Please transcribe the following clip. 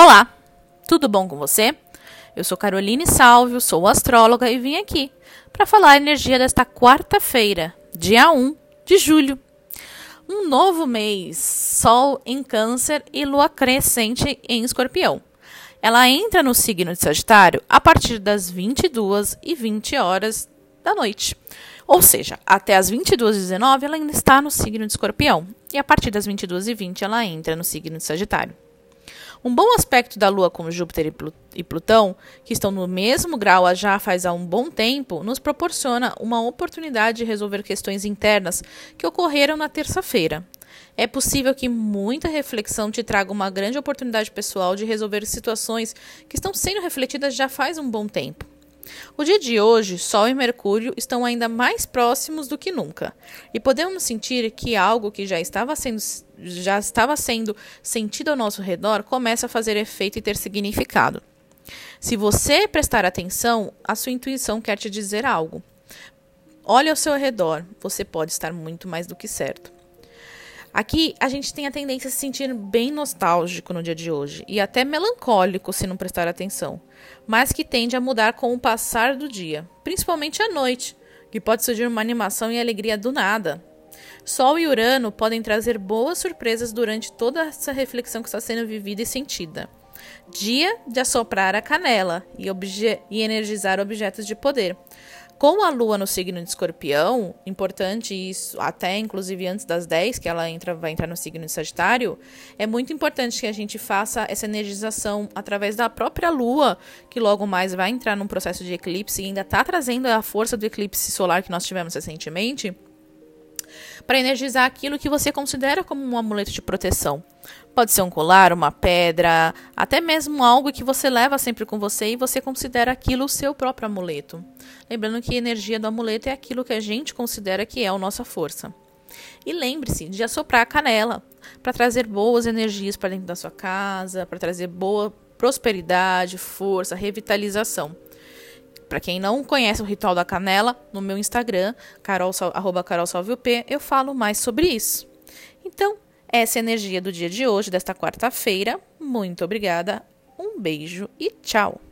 Olá, tudo bom com você? Eu sou Caroline Salvio, sou astróloga e vim aqui para falar a energia desta quarta-feira, dia 1 de julho. Um novo mês, Sol em Câncer e Lua crescente em Escorpião. Ela entra no signo de Sagitário a partir das 22 e 20 horas da noite. Ou seja, até as 22h19 ela ainda está no signo de Escorpião. E a partir das 22h20 ela entra no signo de Sagitário. Um bom aspecto da Lua com Júpiter e Plutão, que estão no mesmo grau já faz há um bom tempo, nos proporciona uma oportunidade de resolver questões internas que ocorreram na terça-feira. É possível que muita reflexão te traga uma grande oportunidade pessoal de resolver situações que estão sendo refletidas já faz um bom tempo. O dia de hoje, Sol e Mercúrio estão ainda mais próximos do que nunca, e podemos sentir que algo que já estava sendo, já estava sendo sentido ao nosso redor começa a fazer efeito e ter significado. Se você prestar atenção, a sua intuição quer te dizer algo. Olhe ao seu redor, você pode estar muito mais do que certo. Aqui a gente tem a tendência a se sentir bem nostálgico no dia de hoje e até melancólico se não prestar atenção, mas que tende a mudar com o passar do dia, principalmente à noite, que pode surgir uma animação e alegria do nada. Sol e Urano podem trazer boas surpresas durante toda essa reflexão que está sendo vivida e sentida. Dia de assoprar a canela e, e energizar objetos de poder. Com a lua no signo de escorpião, importante isso, até inclusive antes das 10, que ela entra, vai entrar no signo de Sagitário, é muito importante que a gente faça essa energização através da própria lua, que logo mais vai entrar num processo de eclipse e ainda está trazendo a força do eclipse solar que nós tivemos recentemente para energizar aquilo que você considera como um amuleto de proteção. Pode ser um colar, uma pedra, até mesmo algo que você leva sempre com você e você considera aquilo o seu próprio amuleto. Lembrando que a energia do amuleto é aquilo que a gente considera que é a nossa força. E lembre-se de assoprar a canela para trazer boas energias para dentro da sua casa, para trazer boa prosperidade, força, revitalização. Para quem não conhece o ritual da canela, no meu Instagram, carol, arroba eu falo mais sobre isso. Então, essa é a energia do dia de hoje, desta quarta-feira. Muito obrigada, um beijo e tchau!